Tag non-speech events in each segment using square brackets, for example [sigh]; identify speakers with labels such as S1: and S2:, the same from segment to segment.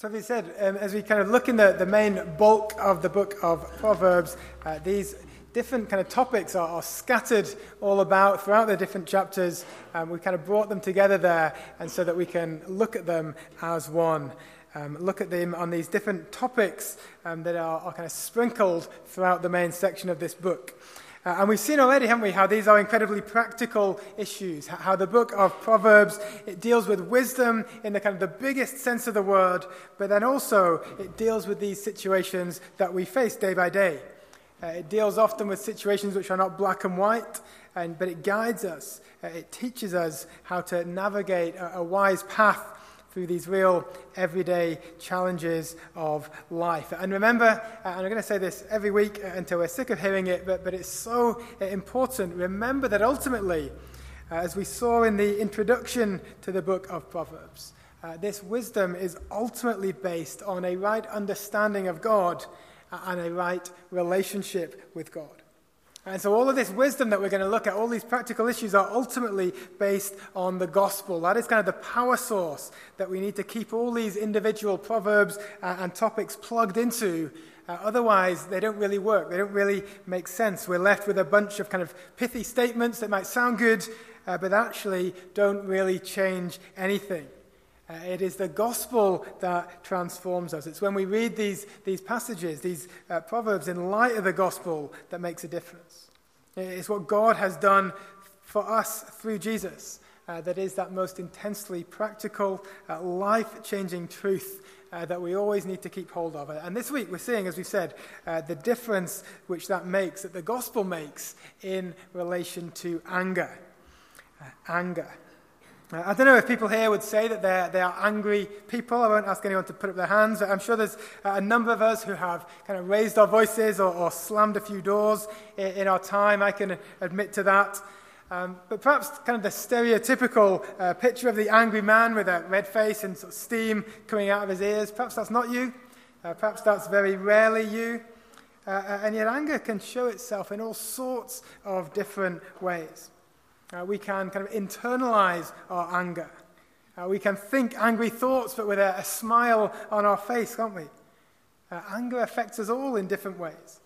S1: So, as we said, um, as we kind of look in the, the main bulk of the book of Proverbs, uh, these different kind of topics are, are, scattered all about throughout the different chapters. Um, we kind of brought them together there, and so that we can look at them as one. Um, look at them on these different topics um, that are, are kind of sprinkled throughout the main section of this book. Uh, and we've seen already, haven't we, how these are incredibly practical issues. How the book of Proverbs, it deals with wisdom in the kind of the biggest sense of the word, but then also it deals with these situations that we face day by day. Uh, it deals often with situations which are not black and white, and, but it guides us. Uh, it teaches us how to navigate a, a wise path through these real everyday challenges of life. And remember, uh, and I'm going to say this every week uh, until we're sick of hearing it, but, but it's so uh, important. Remember that ultimately, uh, as we saw in the introduction to the book of Proverbs, uh, this wisdom is ultimately based on a right understanding of God and a right relationship with God. And so, all of this wisdom that we're going to look at, all these practical issues, are ultimately based on the gospel. That is kind of the power source that we need to keep all these individual proverbs uh, and topics plugged into. Uh, otherwise, they don't really work. They don't really make sense. We're left with a bunch of kind of pithy statements that might sound good, uh, but actually don't really change anything. Uh, it is the gospel that transforms us. It's when we read these, these passages, these uh, proverbs, in light of the gospel that makes a difference. It's what God has done for us through Jesus uh, that is that most intensely practical, uh, life changing truth uh, that we always need to keep hold of. And this week we're seeing, as we said, uh, the difference which that makes, that the gospel makes in relation to anger. anger. I don't know if people here would say that they're, they are angry people. I won't ask anyone to put up their hands. I'm sure there's a number of us who have kind of raised our voices or, or slammed a few doors in, in, our time. I can admit to that. Um, but perhaps kind of the stereotypical uh, picture of the angry man with a red face and sort of steam coming out of his ears, perhaps that's not you. Uh, perhaps that's very rarely you. Uh, uh and yet, anger can show itself in all sorts of different ways. Uh, we can kind of internalize our anger. Uh, we can think angry thoughts, but with a, a smile on our face, can't we? Uh, anger affects us all in different ways.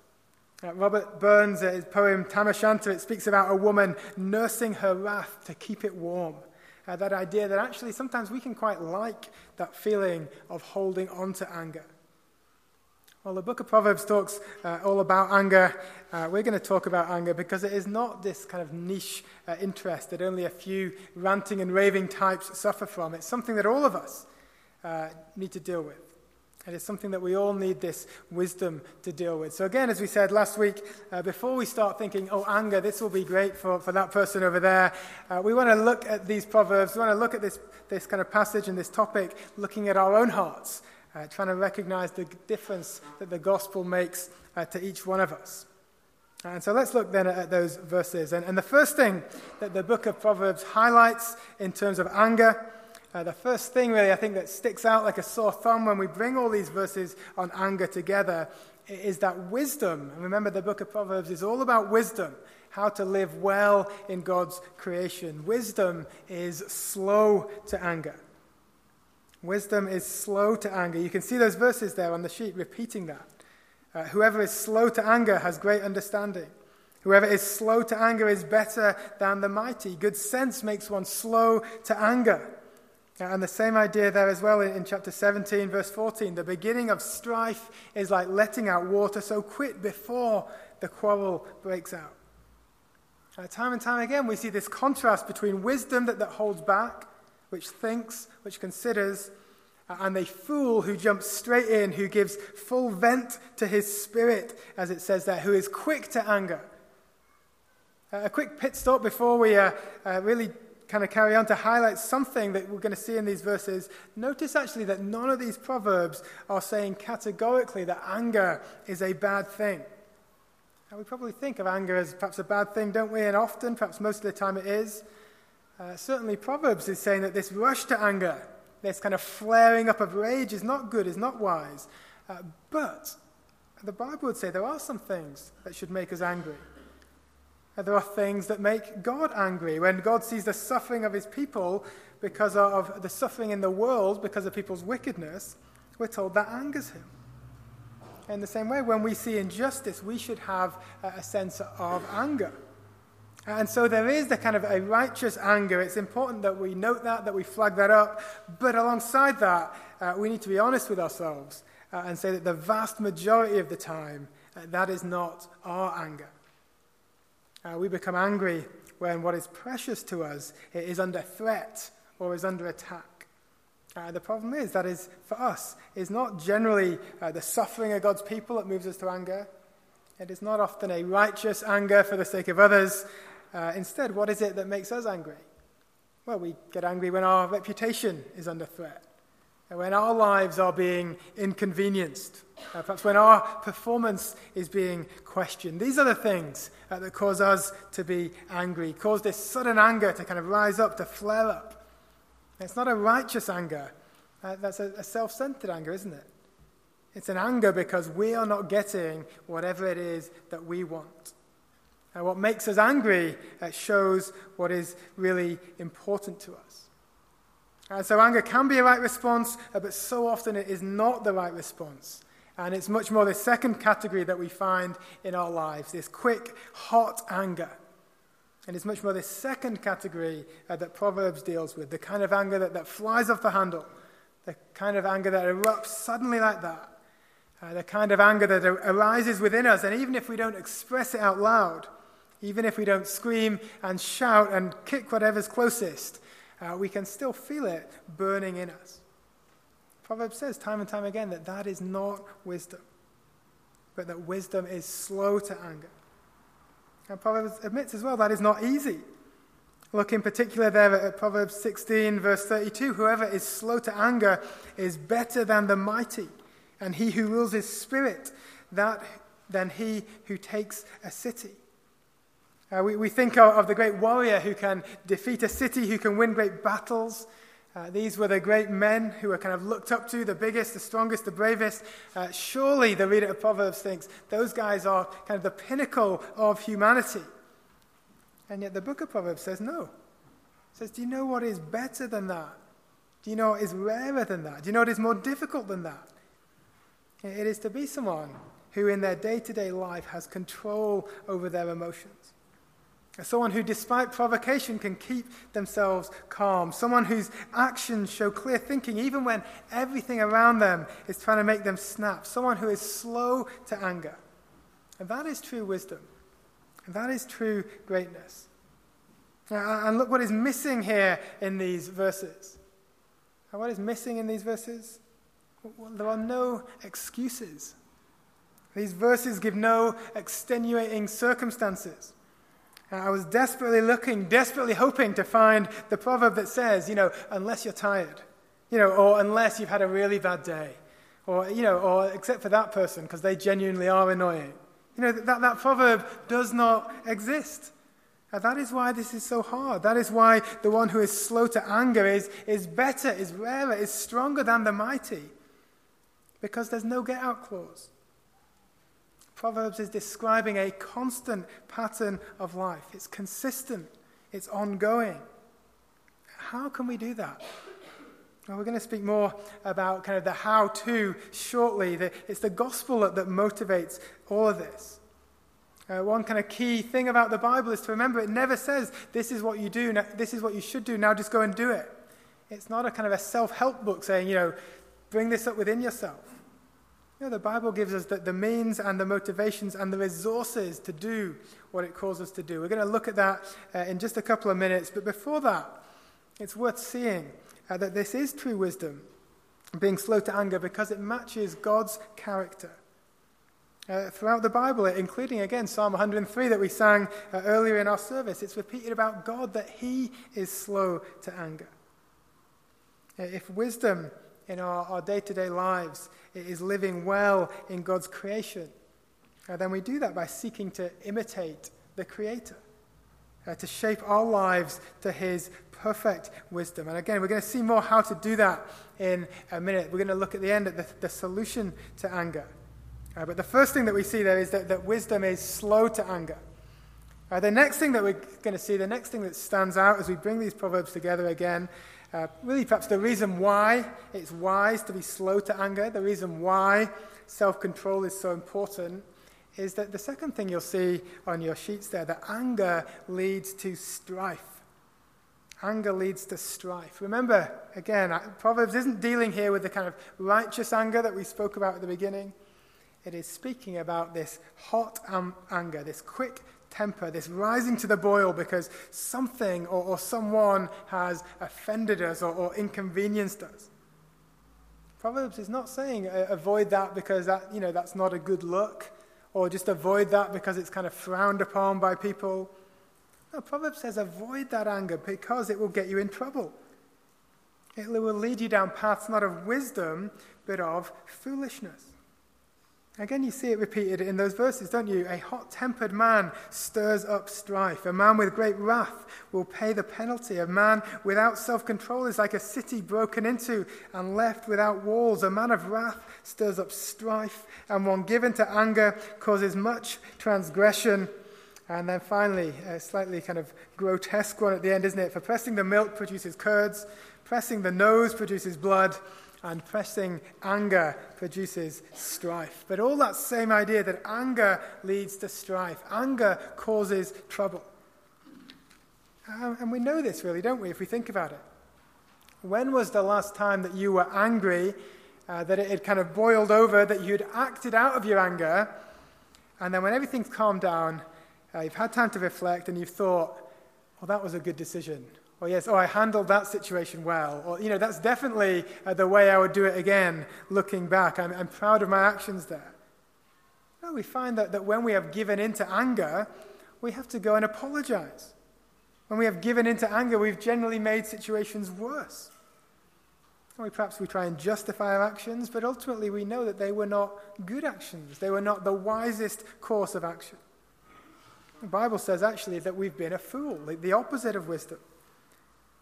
S1: Uh, Robert Burns, uh, his poem Tam O'Shanter, it speaks about a woman nursing her wrath to keep it warm. Uh, that idea that actually sometimes we can quite like that feeling of holding on to anger. Well, the book of Proverbs talks uh, all about anger. Uh, we're going to talk about anger because it is not this kind of niche uh, interest that only a few ranting and raving types suffer from. It's something that all of us uh, need to deal with. And it's something that we all need this wisdom to deal with. So, again, as we said last week, uh, before we start thinking, oh, anger, this will be great for, for that person over there, uh, we want to look at these proverbs. We want to look at this, this kind of passage and this topic, looking at our own hearts uh, trying to recognize the difference that the gospel makes uh, to each one of us. And so let's look then at, those verses. And, and, the first thing that the book of Proverbs highlights in terms of anger, uh, the first thing really I think that sticks out like a sore thumb when we bring all these verses on anger together is that wisdom. And remember, the book of Proverbs is all about wisdom, how to live well in God's creation. Wisdom is slow to anger. Wisdom is slow to anger. You can see those verses there on the sheet repeating that. Uh, whoever is slow to anger has great understanding. Whoever is slow to anger is better than the mighty. Good sense makes one slow to anger. Uh, and the same idea there as well in, chapter 17, verse 14. The beginning of strife is like letting out water, so quit before the quarrel breaks out. Uh, time and time again, we see this contrast between wisdom that, that holds back which thinks, which considers, and a fool who jumps straight in, who gives full vent to his spirit, as it says there, who is quick to anger. a quick pit stop before we uh, uh, really kind of carry on to highlight something that we're going to see in these verses. Notice actually that none of these proverbs are saying categorically that anger is a bad thing. We probably think of anger as perhaps a bad thing, don't we? And often, perhaps most of the time, it is. Uh, certainly, Proverbs is saying that this rush to anger, this kind of flaring up of rage, is not good, is not wise. Uh, but the Bible would say there are some things that should make us angry. Uh, there are things that make God angry. When God sees the suffering of his people because of the suffering in the world because of people's wickedness, we're told that angers him. In the same way, when we see injustice, we should have a sense of anger. And so there is the kind of a righteous anger. It's important that we note that, that we flag that up. But alongside that, uh, we need to be honest with ourselves uh, and say that the vast majority of the time, uh, that is not our anger. Uh, we become angry when what is precious to us is under threat or is under attack. Uh, the problem is that is for us is not generally uh, the suffering of God's people that moves us to anger. It is not often a righteous anger for the sake of others. Uh, instead, what is it that makes us angry? Well, we get angry when our reputation is under threat, when our lives are being inconvenienced, uh, perhaps when our performance is being questioned. These are the things uh, that cause us to be angry, cause this sudden anger to kind of rise up, to flare up. It's not a righteous anger. Uh, that's a, a self centered anger, isn't it? It's an anger because we are not getting whatever it is that we want. Uh, what makes us angry uh, shows what is really important to us. And uh, so, anger can be a right response, uh, but so often it is not the right response. And it's much more the second category that we find in our lives this quick, hot anger. And it's much more the second category uh, that Proverbs deals with the kind of anger that, that flies off the handle, the kind of anger that erupts suddenly like that, uh, the kind of anger that arises within us. And even if we don't express it out loud, even if we don't scream and shout and kick whatever's closest, uh, we can still feel it burning in us. Proverbs says time and time again that that is not wisdom, but that wisdom is slow to anger. And Proverbs admits as well that is not easy. Look in particular there at Proverbs 16, verse 32 Whoever is slow to anger is better than the mighty, and he who rules his spirit that, than he who takes a city. Uh, we, we think of, of the great warrior who can defeat a city, who can win great battles. Uh, these were the great men who were kind of looked up to, the biggest, the strongest, the bravest. Uh, surely the reader of Proverbs thinks those guys are kind of the pinnacle of humanity. And yet the book of Proverbs says no. It says, Do you know what is better than that? Do you know what is rarer than that? Do you know what is more difficult than that? It is to be someone who in their day to day life has control over their emotions. Someone who, despite provocation, can keep themselves calm. Someone whose actions show clear thinking, even when everything around them is trying to make them snap. Someone who is slow to anger. And that is true wisdom. And that is true greatness. And look what is missing here in these verses. And what is missing in these verses? Well, there are no excuses. These verses give no extenuating circumstances. Uh, I was desperately looking, desperately hoping to find the proverb that says, you know, unless you're tired, you know, or unless you've had a really bad day, or, you know, or except for that person because they genuinely are annoying. You know, that, that proverb does not exist. And that is why this is so hard. That is why the one who is slow to anger is, is better, is rarer, is stronger than the mighty. Because there's no get out clause. Proverbs is describing a constant pattern of life. It's consistent, it's ongoing. How can we do that? Well, we're going to speak more about kind of the how to shortly. It's the gospel that, that motivates all of this. Uh, one kind of key thing about the Bible is to remember it never says, this is what you do, now, this is what you should do, now just go and do it. It's not a kind of a self help book saying, you know, bring this up within yourself. Know, the Bible gives us the, the means and the motivations and the resources to do what it calls us to do. We're going to look at that uh, in just a couple of minutes. But before that, it's worth seeing uh, that this is true wisdom, being slow to anger, because it matches God's character. Uh, throughout the Bible, including again Psalm 103 that we sang uh, earlier in our service, it's repeated about God that He is slow to anger. Uh, if wisdom in our day to day lives is living well in God's creation, uh, then we do that by seeking to imitate the Creator, uh, to shape our lives to His perfect wisdom. And again, we're going to see more how to do that in a minute. We're going to look at the end at the, the solution to anger. Uh, but the first thing that we see there is that, that wisdom is slow to anger. Uh, the next thing that we're going to see, the next thing that stands out as we bring these proverbs together again, Uh, really, perhaps the reason why it's wise to be slow to anger, the reason why self control is so important, is that the second thing you'll see on your sheets there that anger leads to strife. Anger leads to strife. Remember, again, Proverbs isn't dealing here with the kind of righteous anger that we spoke about at the beginning. It is speaking about this hot um, anger, this quick temper, this rising to the boil because something or, or someone has offended us or, or, inconvenienced us. Proverbs is not saying uh, avoid that because that, you know, that's not a good look or just avoid that because it's kind of frowned upon by people. No, Proverbs says avoid that anger because it will get you in trouble. It will lead you down paths not of wisdom, but of foolishness. Again, you see it repeated in those verses, don't you? A hot tempered man stirs up strife. A man with great wrath will pay the penalty. A man without self control is like a city broken into and left without walls. A man of wrath stirs up strife, and one given to anger causes much transgression. And then finally, a slightly kind of grotesque one at the end, isn't it? For pressing the milk produces curds, pressing the nose produces blood and pressing anger produces strife. But all that same idea that anger leads to strife, anger causes trouble. Um, and we know this really, don't we, if we think about it? When was the last time that you were angry, uh, that it had kind of boiled over, that you'd acted out of your anger, and then when everything's calmed down, uh, you've had time to reflect and you've thought, well, that was a good decision or yes, oh, I handled that situation well. Or, you know, that's definitely uh, the way I would do it again, looking back. I'm, I'm proud of my actions there. No, we find that, that when we have given into anger, we have to go and apologize. When we have given into anger, we've generally made situations worse. we, perhaps we try and justify our actions, but ultimately we know that they were not good actions. They were not the wisest course of action. The Bible says actually that we've been a fool, the opposite of wisdom.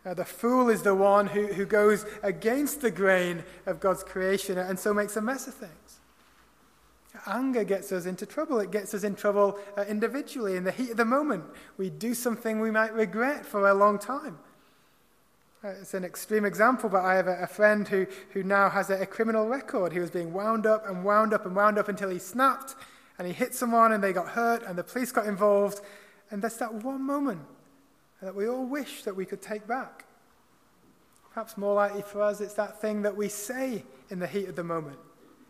S1: Uh, the fool is the one who, who goes against the grain of God's creation and so makes a mess of things. Anger gets us into trouble. It gets us in trouble uh, individually in the heat of the moment. We do something we might regret for a long time. Uh, it's an extreme example, but I have a, a friend who, who now has a, a criminal record. He was being wound up and wound up and wound up until he snapped and he hit someone and they got hurt and the police got involved. And that's that one moment that we all wish that we could take back. Perhaps more likely for us, it's that thing that we say in the heat of the moment.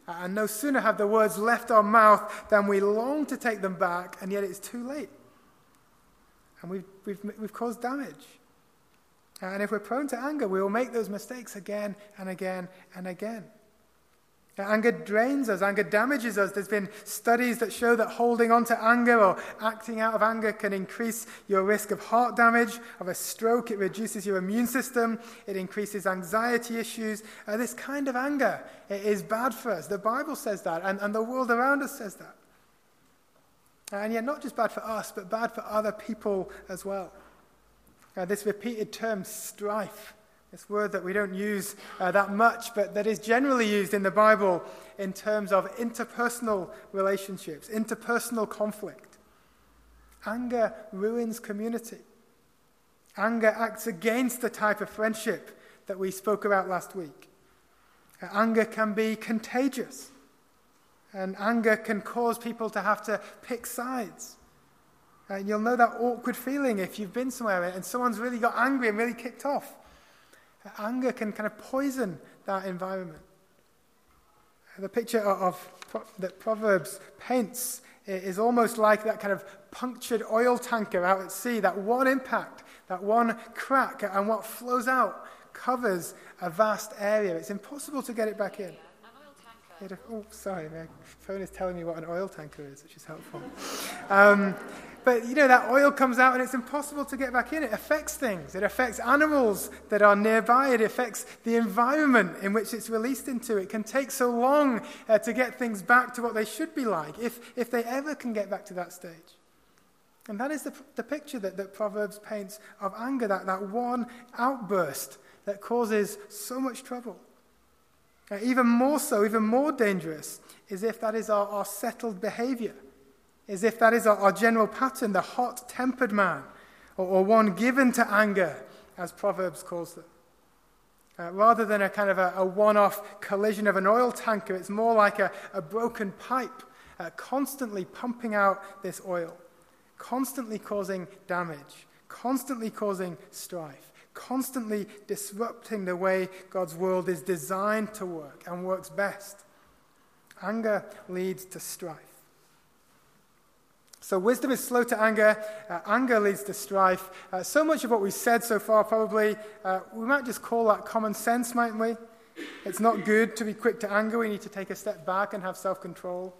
S1: And no sooner have the words left our mouth than we long to take them back, and yet it's too late. And we've, we've, we've caused damage. And if we're prone to anger, we will make those mistakes again and again and again. Anger drains us, anger damages us. There's been studies that show that holding on to anger or acting out of anger can increase your risk of heart damage, of a stroke. It reduces your immune system, it increases anxiety issues. Uh, this kind of anger is bad for us. The Bible says that, and, and the world around us says that. And yet, not just bad for us, but bad for other people as well. Uh, this repeated term, strife this word that we don't use uh, that much, but that is generally used in the Bible in terms of interpersonal relationships, interpersonal conflict. Anger ruins community. Anger acts against the type of friendship that we spoke about last week. Uh, anger can be contagious, and anger can cause people to have to pick sides. And you'll know that awkward feeling if you've been somewhere and someone's really got angry and really kicked off. Anger can kind of poison that environment. The picture of, that Proverbs paints is almost like that kind of punctured oil tanker out at sea. That one impact, that one crack, and what flows out covers a vast area. It's impossible to get it back in. It, oh, sorry, my phone is telling me what an oil tanker is, which is helpful. Um, but you know, that oil comes out and it's impossible to get back in. It affects things. It affects animals that are nearby. It affects the environment in which it's released into. It can take so long uh, to get things back to what they should be like, if, if they ever can get back to that stage. And that is the, the picture that, that Proverbs paints of anger, that, that one outburst that causes so much trouble. Uh, even more so, even more dangerous, is if that is our, our settled behavior as if that is our, general pattern, the hot tempered man, or, or one given to anger, as Proverbs calls them. Uh, rather than a kind of a, a one off collision of an oil tanker, it's more like a, a broken pipe, uh, constantly pumping out this oil, constantly causing damage, constantly causing strife, constantly disrupting the way God's world is designed to work and works best. Anger leads to strife. So, wisdom is slow to anger. Uh, anger leads to strife. Uh, so much of what we've said so far, probably, uh, we might just call that common sense, mightn't we? It's not good to be quick to anger. We need to take a step back and have self control.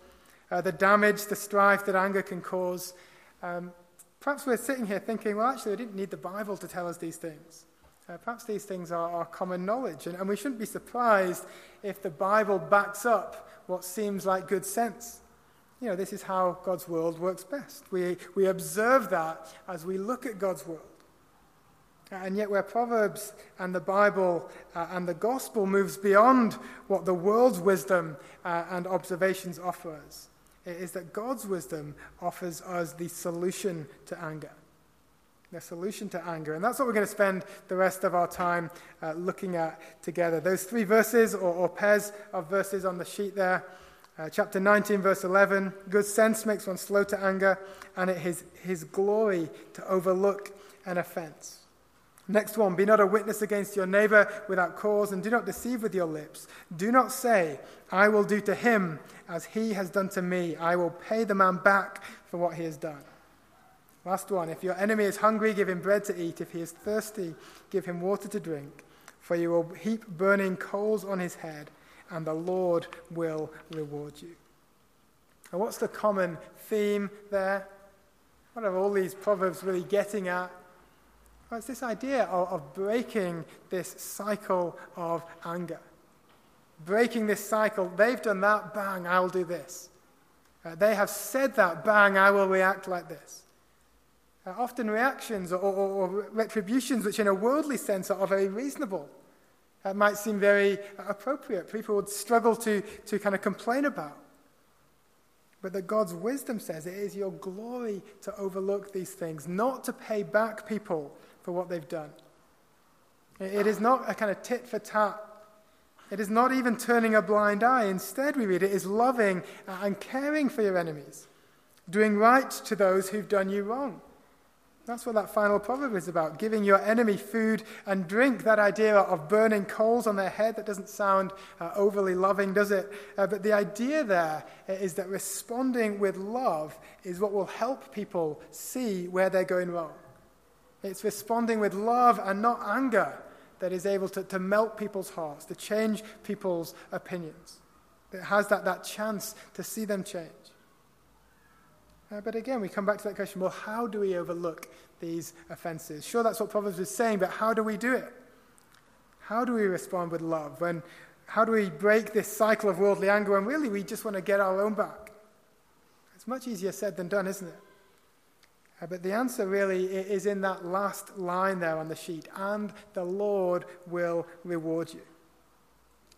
S1: Uh, the damage, the strife that anger can cause. Um, perhaps we're sitting here thinking, well, actually, we didn't need the Bible to tell us these things. Uh, perhaps these things are, are common knowledge, and, and we shouldn't be surprised if the Bible backs up what seems like good sense. You know, this is how God's world works best. We, we observe that as we look at God's world. And yet, where Proverbs and the Bible uh, and the gospel moves beyond what the world's wisdom uh, and observations offer us, it is that God's wisdom offers us the solution to anger. The solution to anger. And that's what we're going to spend the rest of our time uh, looking at together. Those three verses, or, or pairs of verses on the sheet there. Uh, chapter 19, verse 11 Good sense makes one slow to anger, and it is his glory to overlook an offense. Next one, be not a witness against your neighbor without cause, and do not deceive with your lips. Do not say, I will do to him as he has done to me. I will pay the man back for what he has done. Last one, if your enemy is hungry, give him bread to eat. If he is thirsty, give him water to drink. For you will heap burning coals on his head and the Lord will reward you. And what's the common theme there? What are all these proverbs really getting at? Well, it's this idea of, of breaking this cycle of anger. Breaking this cycle. They've done that, bang, I'll do this. Uh, they have said that, bang, I will react like this. Uh, often reactions or, or, or, retributions, which in a worldly sense are, are very reasonable. That might seem very appropriate. People would struggle to, to kind of complain about. But that God's wisdom says it is your glory to overlook these things, not to pay back people for what they've done. It is not a kind of tit for tat. It is not even turning a blind eye. Instead, we read it is loving and caring for your enemies, doing right to those who've done you wrong. That's what that final proverb is about giving your enemy food and drink. That idea of burning coals on their head, that doesn't sound uh, overly loving, does it? Uh, but the idea there is that responding with love is what will help people see where they're going wrong. It's responding with love and not anger that is able to, to melt people's hearts, to change people's opinions. It has that, that chance to see them change. Uh, but again, we come back to that question well, how do we overlook these offenses? Sure, that's what Proverbs is saying, but how do we do it? How do we respond with love? When, how do we break this cycle of worldly anger when really we just want to get our own back? It's much easier said than done, isn't it? Uh, but the answer really is in that last line there on the sheet and the Lord will reward you.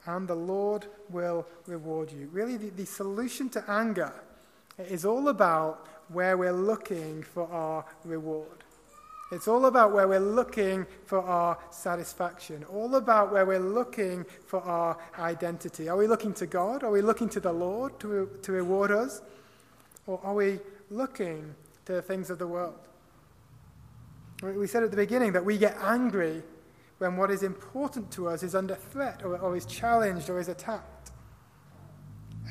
S1: And the Lord will reward you. Really, the, the solution to anger it is all about where we're looking for our reward. It's all about where we're looking for our satisfaction, all about where we're looking for our identity. Are we looking to God? Are we looking to the Lord to, to reward us? Or are we looking to the things of the world? We said at the beginning that we get angry when what is important to us is under threat or, or is challenged or is attacked.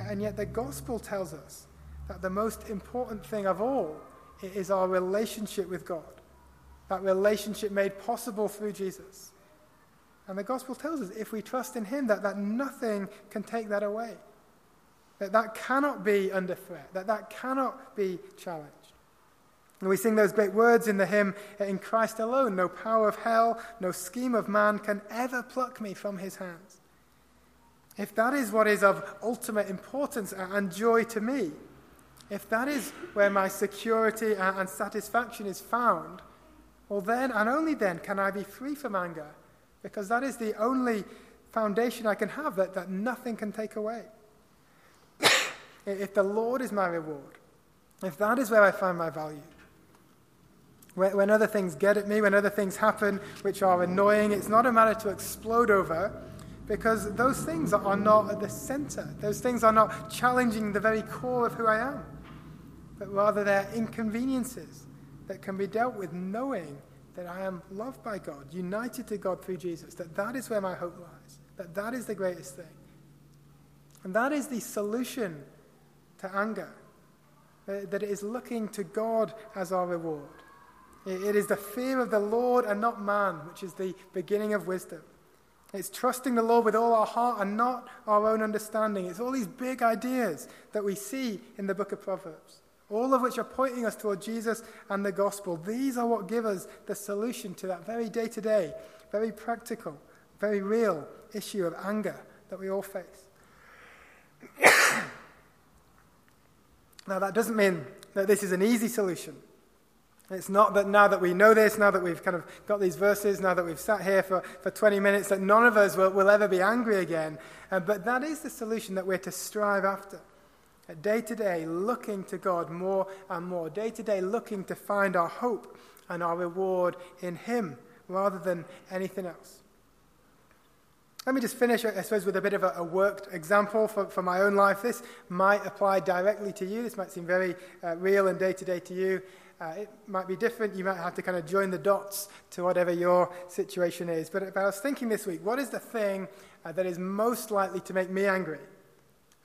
S1: And yet the gospel tells us that the most important thing of all is our relationship with God. That relationship made possible through Jesus. And the gospel tells us if we trust in him that, that nothing can take that away. That that cannot be under threat, that that cannot be challenged. And we sing those great words in the hymn, In Christ alone, no power of hell, no scheme of man can ever pluck me from his hands. If that is what is of ultimate importance and joy to me, if that is where my security and satisfaction is found, well, then and only then can I be free from anger, because that is the only foundation I can have that, that nothing can take away. [coughs] if the Lord is my reward, if that is where I find my value, When, other things get at me, when other things happen which are annoying, it's not a matter to explode over because those things are not at the center. Those things are not challenging the very core of who I am, but rather they're inconveniences that can be dealt with knowing that I am loved by God, united to God through Jesus, that that is where my hope lies, that that is the greatest thing. And that is the solution to anger, uh, that it is looking to God as our reward. It is the fear of the Lord and not man, which is the beginning of wisdom. It's trusting the Lord with all our heart and not our own understanding. It's all these big ideas that we see in the book of Proverbs, all of which are pointing us toward Jesus and the gospel. These are what give us the solution to that very day to day, very practical, very real issue of anger that we all face. [coughs] now, that doesn't mean that this is an easy solution. It's not that now that we know this, now that we've kind of got these verses, now that we've sat here for, for 20 minutes, that none of us will, will ever be angry again. Uh, but that is the solution that we're to strive after. Day to day, looking to God more and more. Day to day, looking to find our hope and our reward in Him rather than anything else. Let me just finish, I suppose, with a bit of a, a worked example for, for my own life. This might apply directly to you. This might seem very uh, real and day to day to you. Uh, it might be different. You might have to kind of join the dots to whatever your situation is. But, but I was thinking this week, what is the thing uh, that is most likely to make me angry?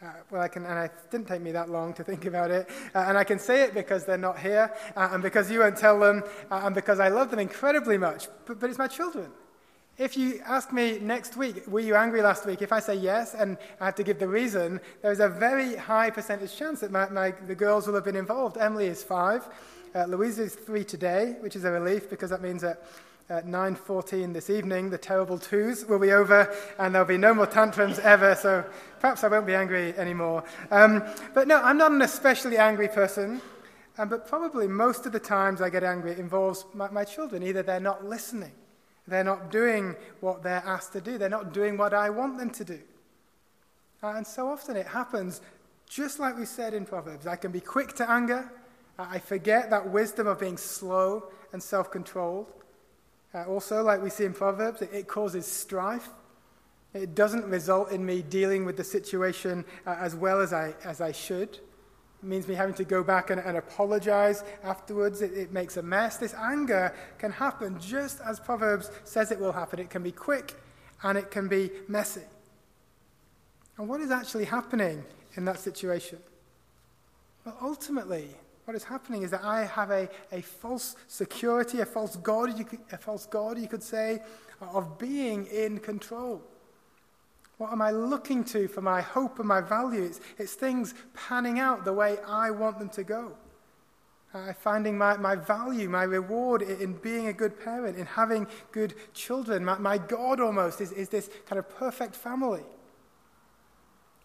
S1: Uh, well, I can, and it didn't take me that long to think about it. Uh, and I can say it because they're not here, uh, and because you won't tell them, uh, and because I love them incredibly much. But, but it's my children. If you ask me next week, were you angry last week? If I say yes and I have to give the reason, there's a very high percentage chance that my, my, the girls will have been involved. Emily is five. Uh, Louisa is three today, which is a relief because that means that at 9.14 this evening, the terrible twos will be over and there'll be no more tantrums ever, so perhaps I won't be angry anymore. Um, but no, I'm not an especially angry person, um, but probably most of the times I get angry involves my, my children. Either they're not listening, they're not doing what they're asked to do, they're not doing what I want them to do. Uh, and so often it happens just like we said in Proverbs. I can be quick to anger, I forget that wisdom of being slow and self controlled. Uh, also, like we see in Proverbs, it, it, causes strife. It doesn't result in me dealing with the situation uh, as well as I, as I should. It means me having to go back and, and apologize afterwards. It, it makes a mess. This anger can happen just as Proverbs says it will happen. It can be quick and it can be messy. And what is actually happening in that situation? Well, ultimately, what is happening is that I have a, a false security, a false God, you could, a false God, you could say, of being in control. What am I looking to for my hope and my value? It's, it's things panning out the way I want them to go. Uh, finding my, my value, my reward in, in, being a good parent, in having good children. My, my God almost is, is this kind of perfect family.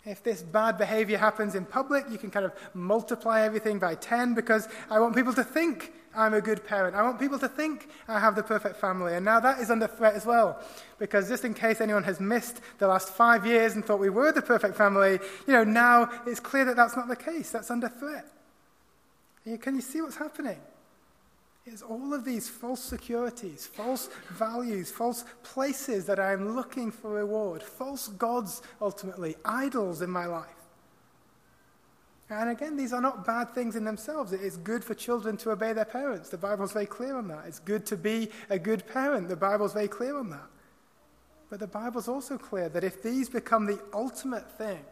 S1: If this bad behavior happens in public, you can kind of multiply everything by 10 because I want people to think I'm a good parent. I want people to think I have the perfect family. And now that is under threat as well. Because just in case anyone has missed the last five years and thought we were the perfect family, you know, now it's clear that that's not the case. That's under threat. Can you see what's happening? It's all of these false securities, false values, false places that I'm looking for reward, false gods, ultimately, idols in my life. And again, these are not bad things in themselves. It is good for children to obey their parents. The Bible's very clear on that. It's good to be a good parent. The Bible's very clear on that. But the Bible's also clear that if these become the ultimate thing,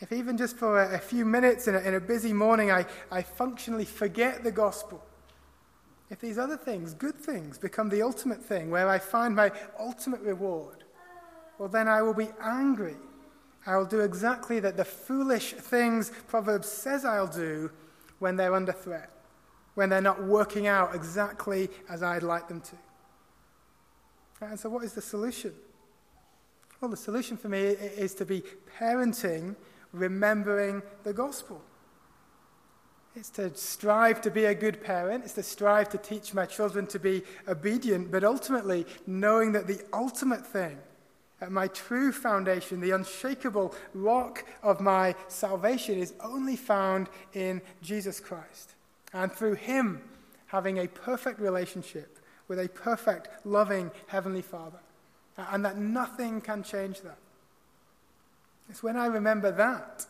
S1: if even just for a, a few minutes in a, in a busy morning I, I functionally forget the gospel, if these other things, good things, become the ultimate thing where I find my ultimate reward, well, then I will be angry. I will do exactly that the foolish things Proverbs says I'll do when they're under threat, when they're not working out exactly as I'd like them to. And so, what is the solution? Well, the solution for me is to be parenting, remembering the gospel. It's to strive to be a good parent. It's to strive to teach my children to be obedient, but ultimately knowing that the ultimate thing, my true foundation, the unshakable rock of my salvation, is only found in Jesus Christ. And through Him, having a perfect relationship with a perfect, loving Heavenly Father, and that nothing can change that. It's when I remember that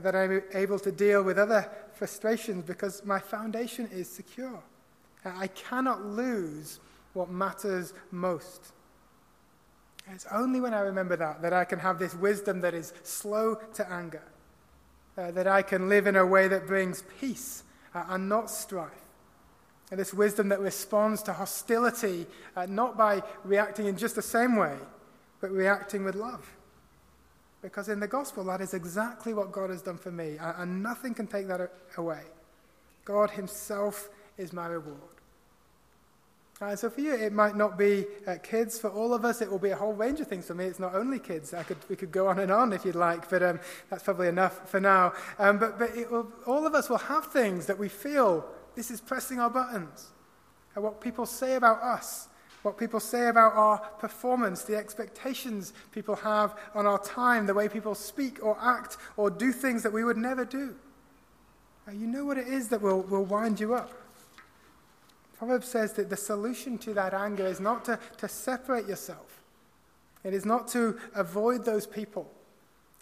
S1: that I'm able to deal with other frustrations because my foundation is secure. Uh, I cannot lose what matters most. It's only when I remember that that I can have this wisdom that is slow to anger, uh, that I can live in a way that brings peace uh, and not strife. And this wisdom that responds to hostility, uh, not by reacting in just the same way, but reacting with love. Because in the gospel, that is exactly what God has done for me, and nothing can take that away. God Himself is my reward. And so for you, it might not be uh, kids. For all of us, it will be a whole range of things. For me, it's not only kids. I could, we could go on and on if you'd like, but um, that's probably enough for now. Um, but but will, all of us will have things that we feel this is pressing our buttons. And what people say about us, what people say about our performance, the expectations people have on our time, the way people speak or act or do things that we would never do. Now, you know what it is that will, will wind you up. Proverbs says that the solution to that anger is not to, to separate yourself, it is not to avoid those people,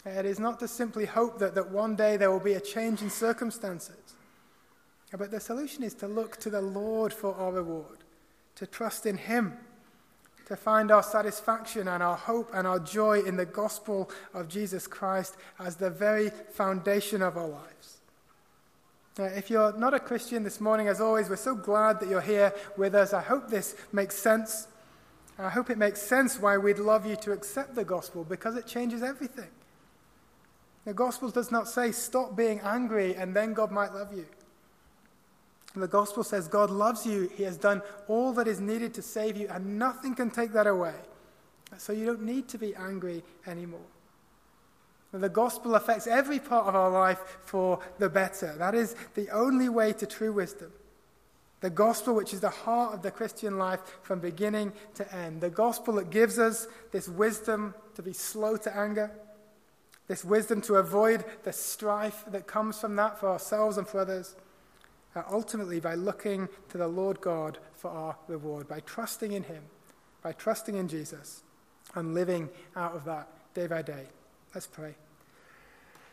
S1: it is not to simply hope that, that one day there will be a change in circumstances. But the solution is to look to the Lord for our reward to trust in Him, to find our satisfaction and our hope and our joy in the gospel of Jesus Christ as the very foundation of our lives. Now, if you're not a Christian this morning, as always, we're so glad that you're here with us. I hope this makes sense. I hope it makes sense why we'd love you to accept the gospel because it changes everything. The gospel does not say stop being angry and then God might love you. The gospel says God loves you. He has done all that is needed to save you, and nothing can take that away. So you don't need to be angry anymore. The gospel affects every part of our life for the better. That is the only way to true wisdom. The gospel, which is the heart of the Christian life from beginning to end. The gospel that gives us this wisdom to be slow to anger, this wisdom to avoid the strife that comes from that for ourselves and for others uh, ultimately by looking to the Lord God for our reward, by trusting in Him, by trusting in Jesus, and living out of that day by day. Let's pray.